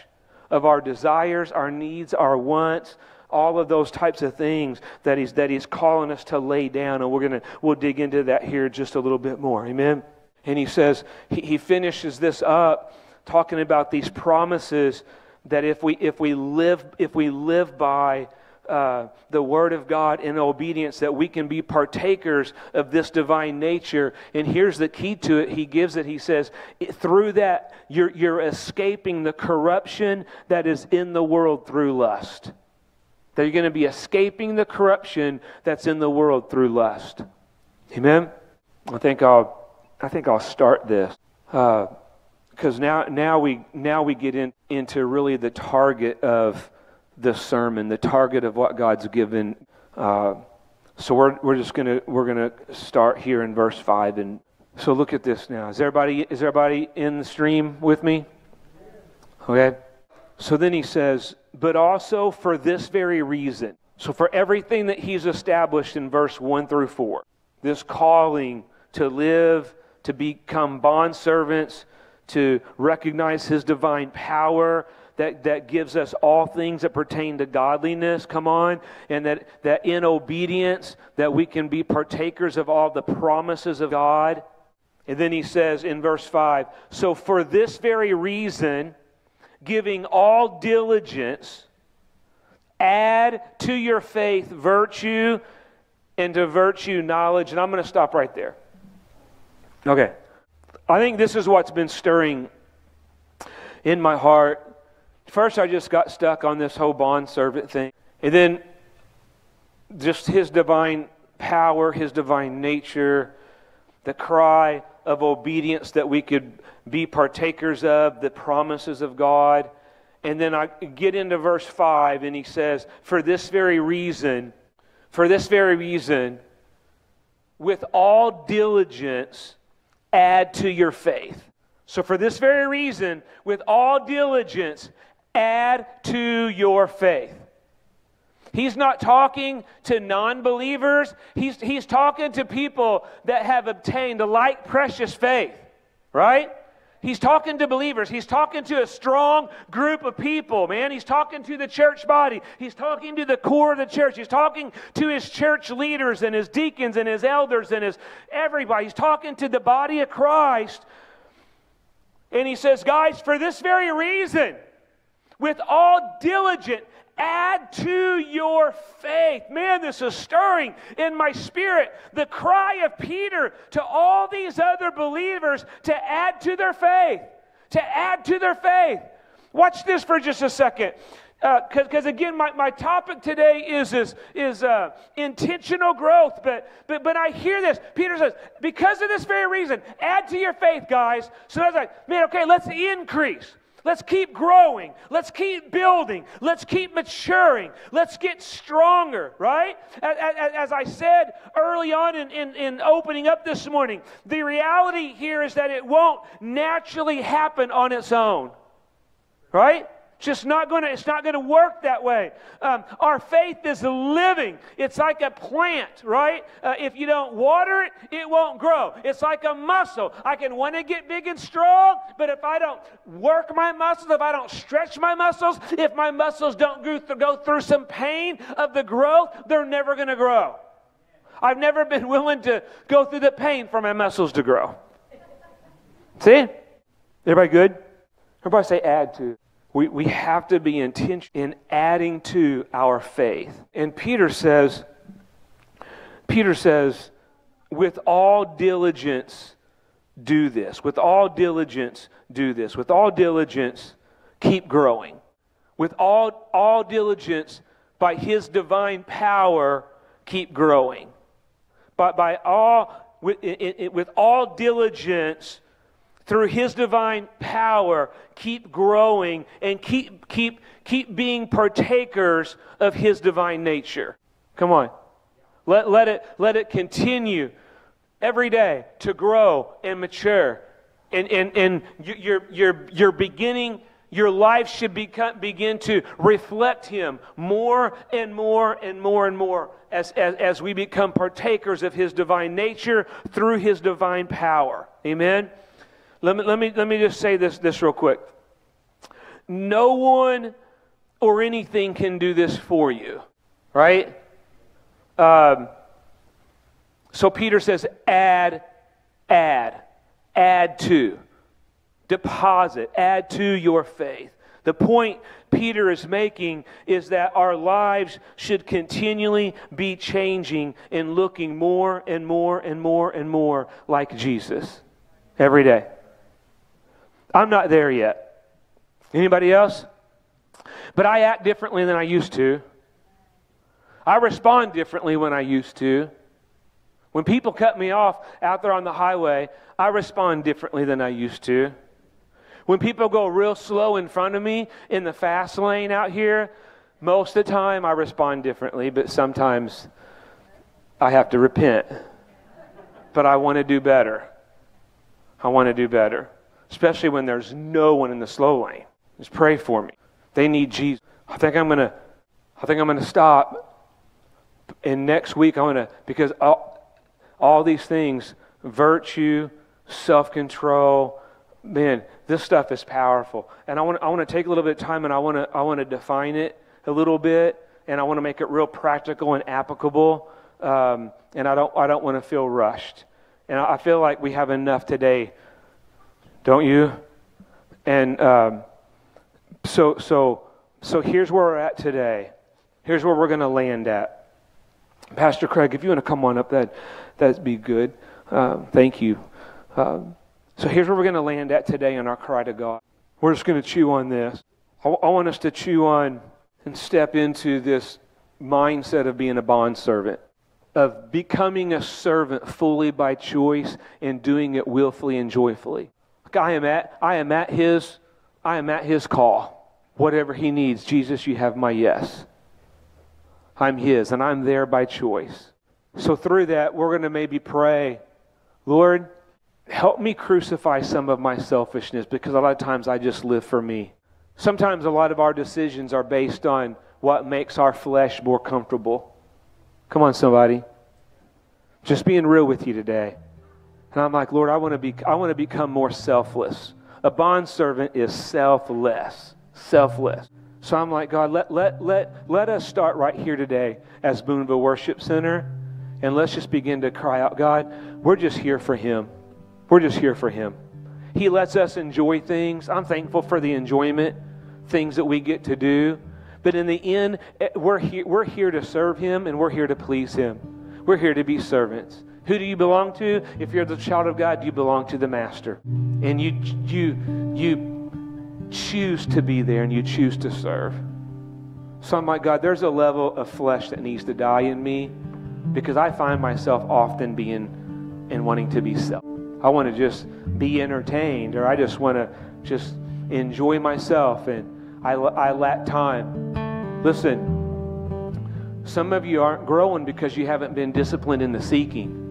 of our desires, our needs, our wants, all of those types of things that he's, that he's calling us to lay down. And we're to, we'll dig into that here just a little bit more. Amen. And he says, he, he finishes this up talking about these promises that if we, if we live, if we live by, uh, the Word of God in obedience, that we can be partakers of this divine nature. And here's the key to it He gives it. He says, through that, you're, you're escaping the corruption that is in the world through lust. That you're going to be escaping the corruption that's in the world through lust. Amen? I think I'll, I think I'll start this. Because now, now, we, now we get in, into really the target of this sermon, the target of what God's given. Uh, so we're, we're just gonna we're gonna start here in verse five, and so look at this now. Is everybody is everybody in the stream with me? Okay. So then he says, but also for this very reason. So for everything that he's established in verse one through four, this calling to live, to become bond servants, to recognize his divine power, that, that gives us all things that pertain to godliness, come on, and that, that in obedience that we can be partakers of all the promises of God. And then he says in verse 5 So for this very reason, giving all diligence, add to your faith virtue, and to virtue knowledge. And I'm going to stop right there. Okay. I think this is what's been stirring in my heart First, I just got stuck on this whole bond servant thing. And then just his divine power, his divine nature, the cry of obedience that we could be partakers of, the promises of God. And then I get into verse 5, and he says, For this very reason, for this very reason, with all diligence, add to your faith. So, for this very reason, with all diligence, add to your faith. He's not talking to non believers, he's, he's talking to people that have obtained a like precious faith, right? He's talking to believers. He's talking to a strong group of people, man. He's talking to the church body. He's talking to the core of the church. He's talking to his church leaders and his deacons and his elders and his everybody. He's talking to the body of Christ. And he says, guys, for this very reason, with all diligent add to your faith. Man, this is stirring in my spirit. The cry of Peter to all these other believers to add to their faith. To add to their faith. Watch this for just a second. Because uh, again, my, my topic today is is, is uh, intentional growth. But, but but I hear this. Peter says, because of this very reason, add to your faith, guys. So that's like, man, okay, let's increase. Let's keep growing. Let's keep building. Let's keep maturing. Let's get stronger, right? As, as I said early on in, in, in, opening up this morning, the reality here is that it won't naturally happen on its own, right? Just not going to it's not going to work that way. Um, our faith is living. It's like a plant right? Uh, if you don't water it it won't grow. It's like a muscle. I can want to get big and strong but if i don't work my muscles if i don't stretch my muscles if my muscles don't go through, go through some pain of the growth they're never going to grow. I've never been *laughs* willing to go through the pain for my muscles to grow. See? Everybody good? Everybody say add to we, we have to be intentional in adding to our faith. And Peter says, Peter says, with all diligence, do this. With all diligence, do this. With all diligence, keep growing. With all, all diligence, by his divine power, keep growing. But by all, with, with all diligence, through his divine power keep growing and keep keep keep being partakers of his divine nature. Come on. Let, let it let it continue every day to grow and mature. And and, and you're you're you're beginning your life should become, begin to reflect him more and more and more and more as, as, as we become partakers of his divine nature through his divine power. Amen let me, let me, let me just say this, this real quick. No one or anything can do this for you, right? Um, so Peter says, add, add, add to, deposit, add to your faith. The point Peter is making is that our lives should continually be changing and looking more and more and more and more like Jesus every day. I'm not there yet. Anybody else? But I act differently than I used to. I respond differently when I used to. When people cut me off out there on the highway, I respond differently than I used to. When people go real slow in front of me in the fast lane out here, most of the time I respond differently, but sometimes I have to repent. But I want to do better. I want to do better, especially when there's no one in the slow lane. Just pray for me. They need Jesus. I think I'm going to I think I'm going to stop and next week I'm going to because all, all these things virtue, self-control, man, this stuff is powerful. And I want, I want to take a little bit of time and I want to, I want to define it a little bit and I want to make it real practical and applicable. Um, and I don't, I don't want to feel rushed. And I feel like we have enough today, don't you? And um, so, so, so here's where we're at today. Here's where we're going to land at. Pastor Craig, if you want to come on up, that that'd be good. Um, thank you. Um, so here's where we're going to land at today in our cry to God. We're just going to chew on this. I, I want us to chew on and step into this mindset of being a bond servant, of becoming a servant fully by choice and doing it willfully and joyfully. I am at, I am at his, I am at his call. Whatever he needs, Jesus, you have my yes. I'm his, and I'm there by choice. So through that, we're going to maybe pray, Lord, help me crucify some of my selfishness because a lot of times I just live for me. Sometimes a lot of our decisions are based on what makes our flesh more comfortable. Come on, somebody. Just being real with you today. And I'm like, Lord, I want to be I want to become more selfless. A bond servant is selfless. Selfless. So I'm like, God, let, let, let, let us start right here today as Boonville Worship Center. And let's just begin to cry out, God, we're just here for Him. We're just here for Him. He lets us enjoy things. I'm thankful for the enjoyment, things that we get to do. But in the end, eh, we're here, we're here to serve Him and we're here to please Him. We're here to be servants. Who do you belong to? If you're the child of God, you belong to the Master. And you, you, you choose to be there and you choose to serve. So I'm like, God, there's a level of flesh that needs to die in me because I find myself often being and wanting to be self. I want to just be entertained or I just want to just enjoy myself and I, I lack time. Listen, some of you aren't growing because you haven't been disciplined in the seeking.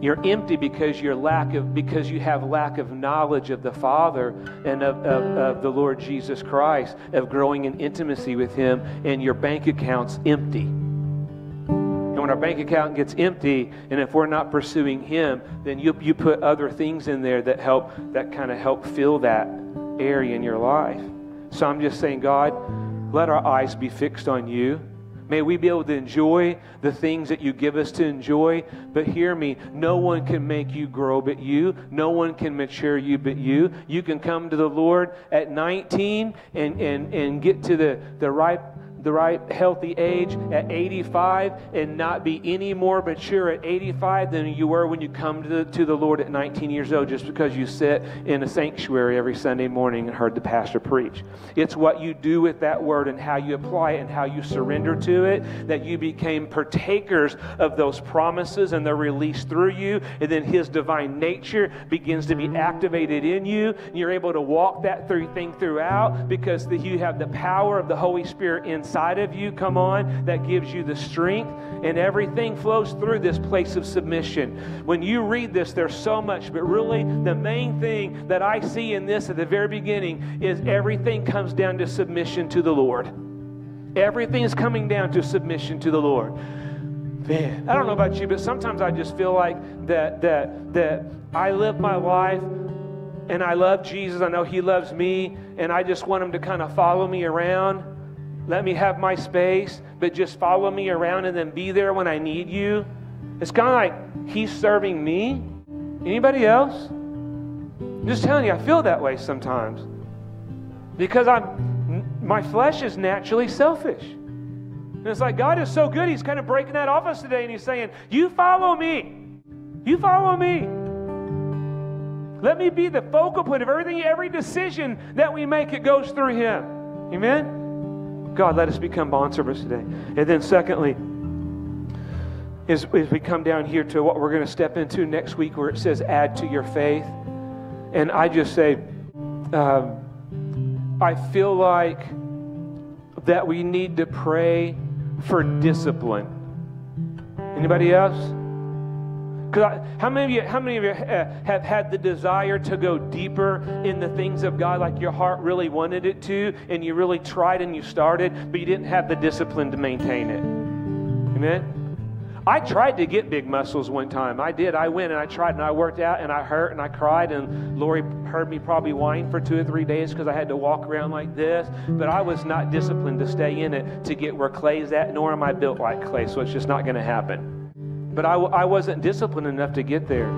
You're empty because you're lack of because you have lack of knowledge of the Father and of, of, of the Lord Jesus Christ, of growing in intimacy with Him, and your bank account's empty. And when our bank account gets empty, and if we're not pursuing Him, then you, you put other things in there that help, that kind of help fill that area in your life. So I'm just saying, God, let our eyes be fixed on you. May we be able to enjoy the things that you give us to enjoy. But hear me, no one can make you grow but you. No one can mature you but you. You can come to the Lord at 19 and, and, and get to the, the ripe the right healthy age at 85 and not be any more mature at 85 than you were when you come to the, to the Lord at 19 years old just because you sit in a sanctuary every Sunday morning and heard the pastor preach. It's what you do with that word and how you apply it and how you surrender to it that you became partakers of those promises and they're released through you. And then His divine nature begins to be activated in you. And you're able to walk that through, thing throughout because the, you have the power of the Holy Spirit inside inside of you, come on, that gives you the strength, and everything flows through this place of submission. When you read this, there's so much, but really the main thing that I see in this at the very beginning is everything comes down to submission to the Lord. Everything is coming down to submission to the Lord. Man, I don't know about you, but sometimes I just feel like that that that I live my life and I love Jesus. I know He loves me, and I just want Him to kind of follow me around. Let me have my space, but just follow me around and then be there when I need you. It's kind of like he's serving me. Anybody else? I'm just telling you, I feel that way sometimes. Because I'm my flesh is naturally selfish. And it's like God is so good, He's kind of breaking that off us today, and He's saying, You follow me. You follow me. Let me be the focal point of everything, every decision that we make, it goes through Him. Amen? God, let us become bondservants today. And then, secondly, as, as we come down here to what we're going to step into next week, where it says, add to your faith. And I just say, um, I feel like that we need to pray for discipline. Anybody else? Because how many of you, how many of you uh, have had the desire to go deeper in the things of God, like your heart really wanted it to, and you really tried and you started, but you didn't have the discipline to maintain it? Amen. I tried to get big muscles one time. I did. I went and I tried and I worked out and I hurt and I cried and Lori heard me probably whine for two or three days because I had to walk around like this. But I was not disciplined to stay in it to get where Clay's at, nor am I built like Clay, so it's just not going to happen. But I, I wasn't disciplined enough to get there.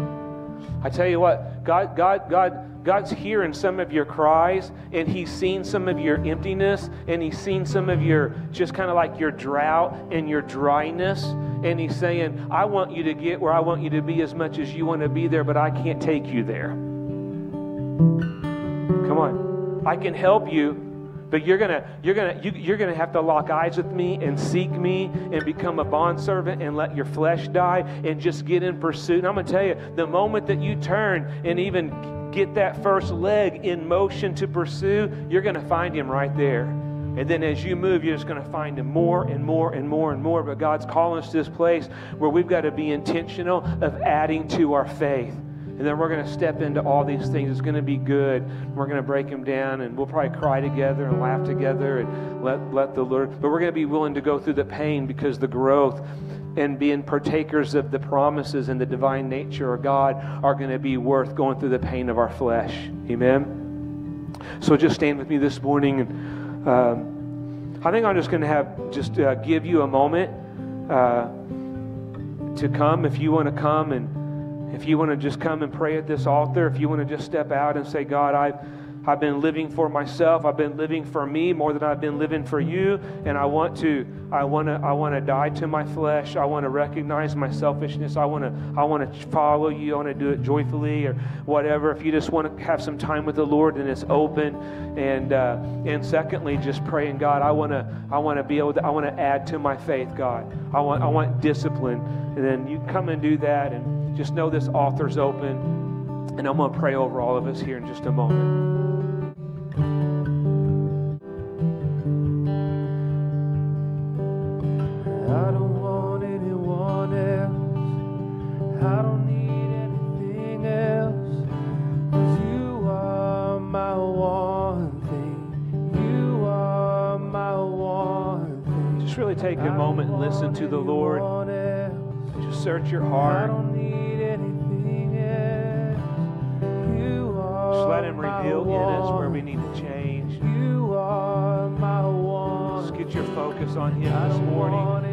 I tell you what, God, God, God, God's hearing some of your cries, and He's seen some of your emptiness, and He's seen some of your just kind of like your drought and your dryness. And He's saying, I want you to get where I want you to be as much as you want to be there, but I can't take you there. Come on. I can help you, but you're gonna you're gonna you, you're gonna have to lock eyes with me and seek me and become a bondservant and let your flesh die and just get in pursuit. And I'm gonna tell you, the moment that you turn and even get that first leg in motion to pursue, you're gonna find him right there. And then as you move, you're just going to find him more and more and more and more. But God's calling us to this place where we've got to be intentional of adding to our faith. And then we're going to step into all these things. It's going to be good. We're going to break them down, and we'll probably cry together and laugh together and let, let the Lord. But we're going to be willing to go through the pain because the growth and being partakers of the promises and the divine nature of God are going to be worth going through the pain of our flesh. Amen? So just stand with me this morning. And um, I think I'm just going to have just uh, give you a moment uh, to come if you want to come and if you want to just come and pray at this altar, if you want to just step out and say, God, I've, I've been living for myself. I've been living for me more than I've been living for you. And I want to, I want to, I want to die to my flesh. I want to recognize my selfishness. I want to, I want to follow you. I want to do it joyfully or whatever. If you just want to have some time with the Lord and it's open. And, uh, and secondly, just praying, God, I want to, I want to be able to, I want to add to my faith, God. I want, I want discipline. And then you come and do that and just know this altar's open, and I'm going to pray over all of us here in just a moment. Take a moment and listen to the Lord. Just search your I heart. Let Him reveal in us where we need to change. You are my one. Just get your focus on Him I this morning.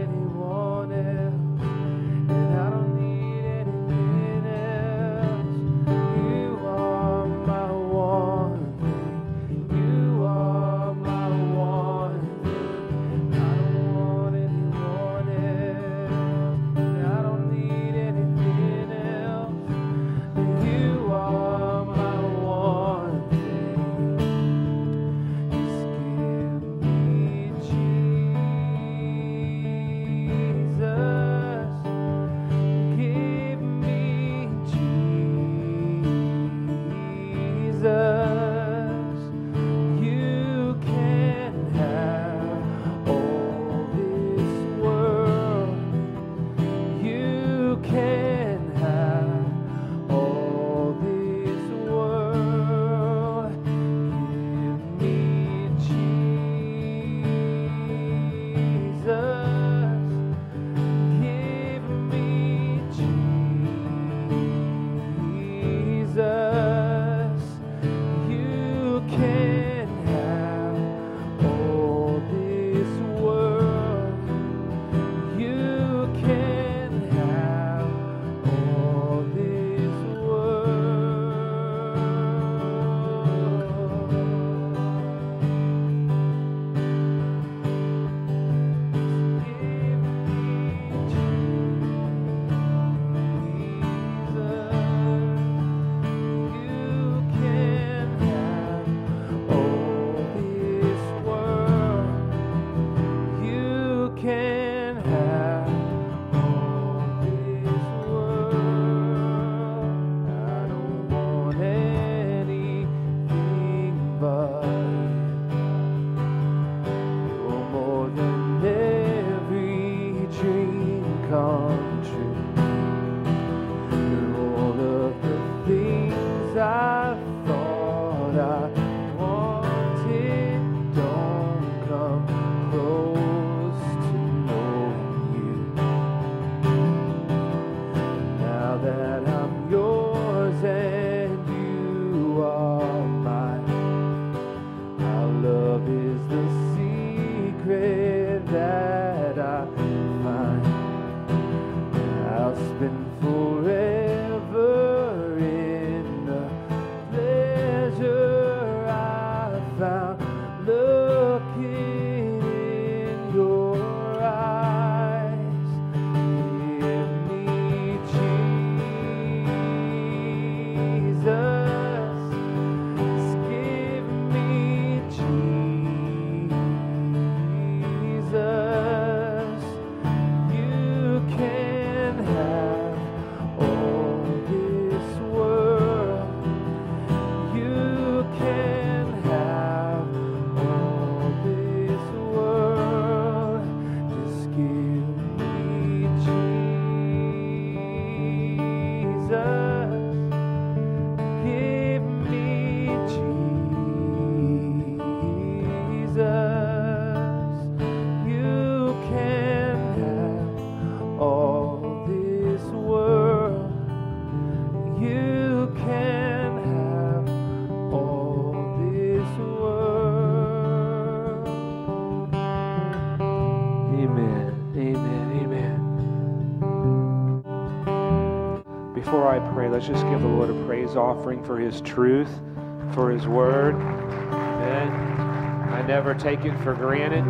Praise offering for his truth, for his word. Amen. I never take it for granted.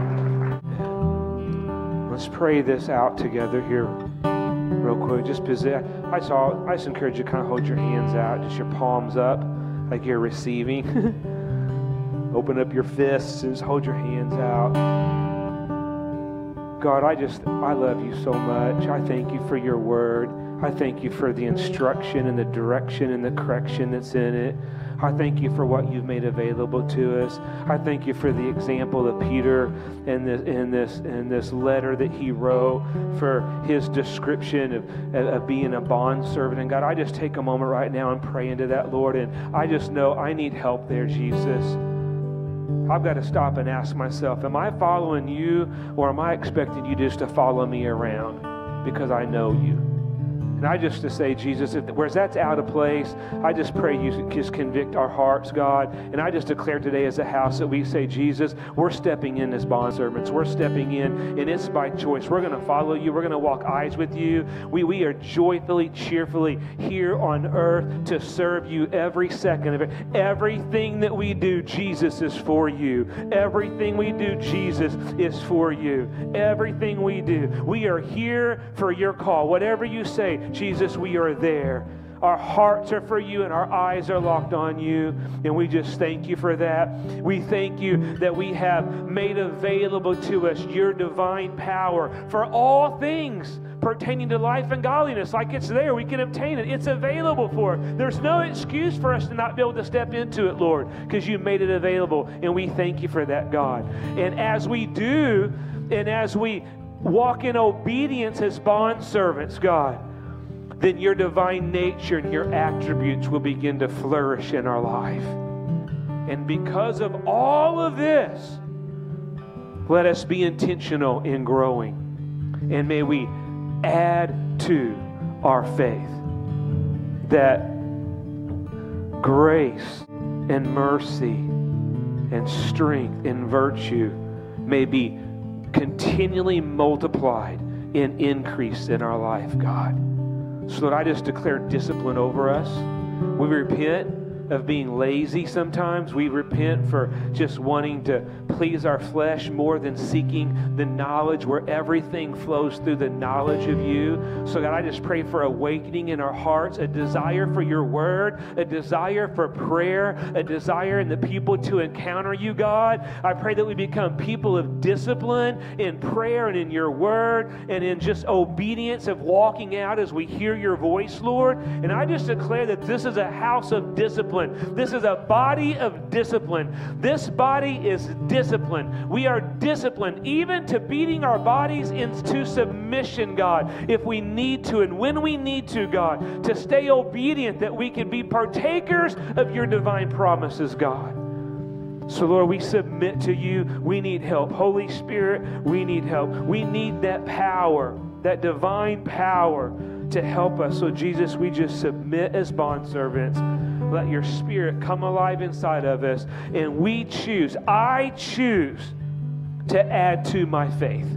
Let's pray this out together here, real quick. Just possess. I saw. I just encourage you to kind of hold your hands out, just your palms up, like you're receiving. *laughs* Open up your fists and just hold your hands out. God, I just, I love you so much. I thank you for your word. I thank you for the instruction and the direction and the correction that's in it. I thank you for what you've made available to us. I thank you for the example of Peter in this in this in this letter that he wrote for his description of, of being a bond servant. And God, I just take a moment right now and pray into that, Lord. And I just know I need help there, Jesus. I've got to stop and ask myself, am I following you or am I expecting you just to follow me around because I know you? And I just to say, Jesus, if, whereas that's out of place, I just pray you just convict our hearts, God. And I just declare today as a house that we say, Jesus, we're stepping in as bondservants. We're stepping in, and it's by choice. We're going to follow you. We're going to walk eyes with you. We, we are joyfully, cheerfully here on earth to serve you every second of it. Everything that we do, Jesus is for you. Everything we do, Jesus is for you. Everything we do, we are here for your call. Whatever you say, Jesus, we are there. Our hearts are for you and our eyes are locked on you. And we just thank you for that. We thank you that we have made available to us your divine power for all things pertaining to life and godliness. Like it's there, we can obtain it. It's available for us. There's no excuse for us to not be able to step into it, Lord, because you made it available. And we thank you for that, God. And as we do, and as we walk in obedience as bond servants, God, then your divine nature and your attributes will begin to flourish in our life. And because of all of this, let us be intentional in growing. And may we add to our faith that grace and mercy and strength and virtue may be continually multiplied and increased in our life, God. So that I just declare discipline over us. We repent of being lazy sometimes. We repent for just wanting to please our flesh more than seeking the knowledge where everything flows through the knowledge of you. So, God, I just pray for awakening in our hearts, a desire for your word, a desire for prayer, a desire in the people to encounter you, God. I pray that we become people of discipline in prayer and in your word and in just obedience of walking out as we hear your voice, Lord. And I just declare that this is a house of discipline. This is a body of discipline. This body is disciplined. We are disciplined even to beating our bodies into submission, God, if we need to and when we need to, God, to stay obedient that we can be partakers of your divine promises, God. So, Lord, we submit to you. We need help. Holy Spirit, we need help. We need that power, that divine power to help us. So, Jesus, we just submit as bondservants. Let your spirit come alive inside of us. And we choose, I choose to add to my faith.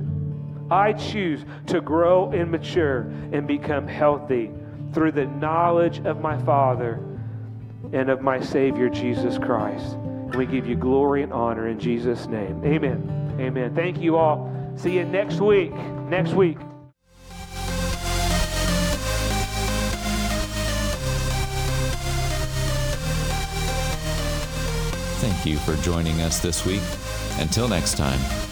I choose to grow and mature and become healthy through the knowledge of my Father and of my Savior, Jesus Christ. And we give you glory and honor in Jesus' name. Amen. Amen. Thank you all. See you next week. Next week. Thank you for joining us this week. Until next time.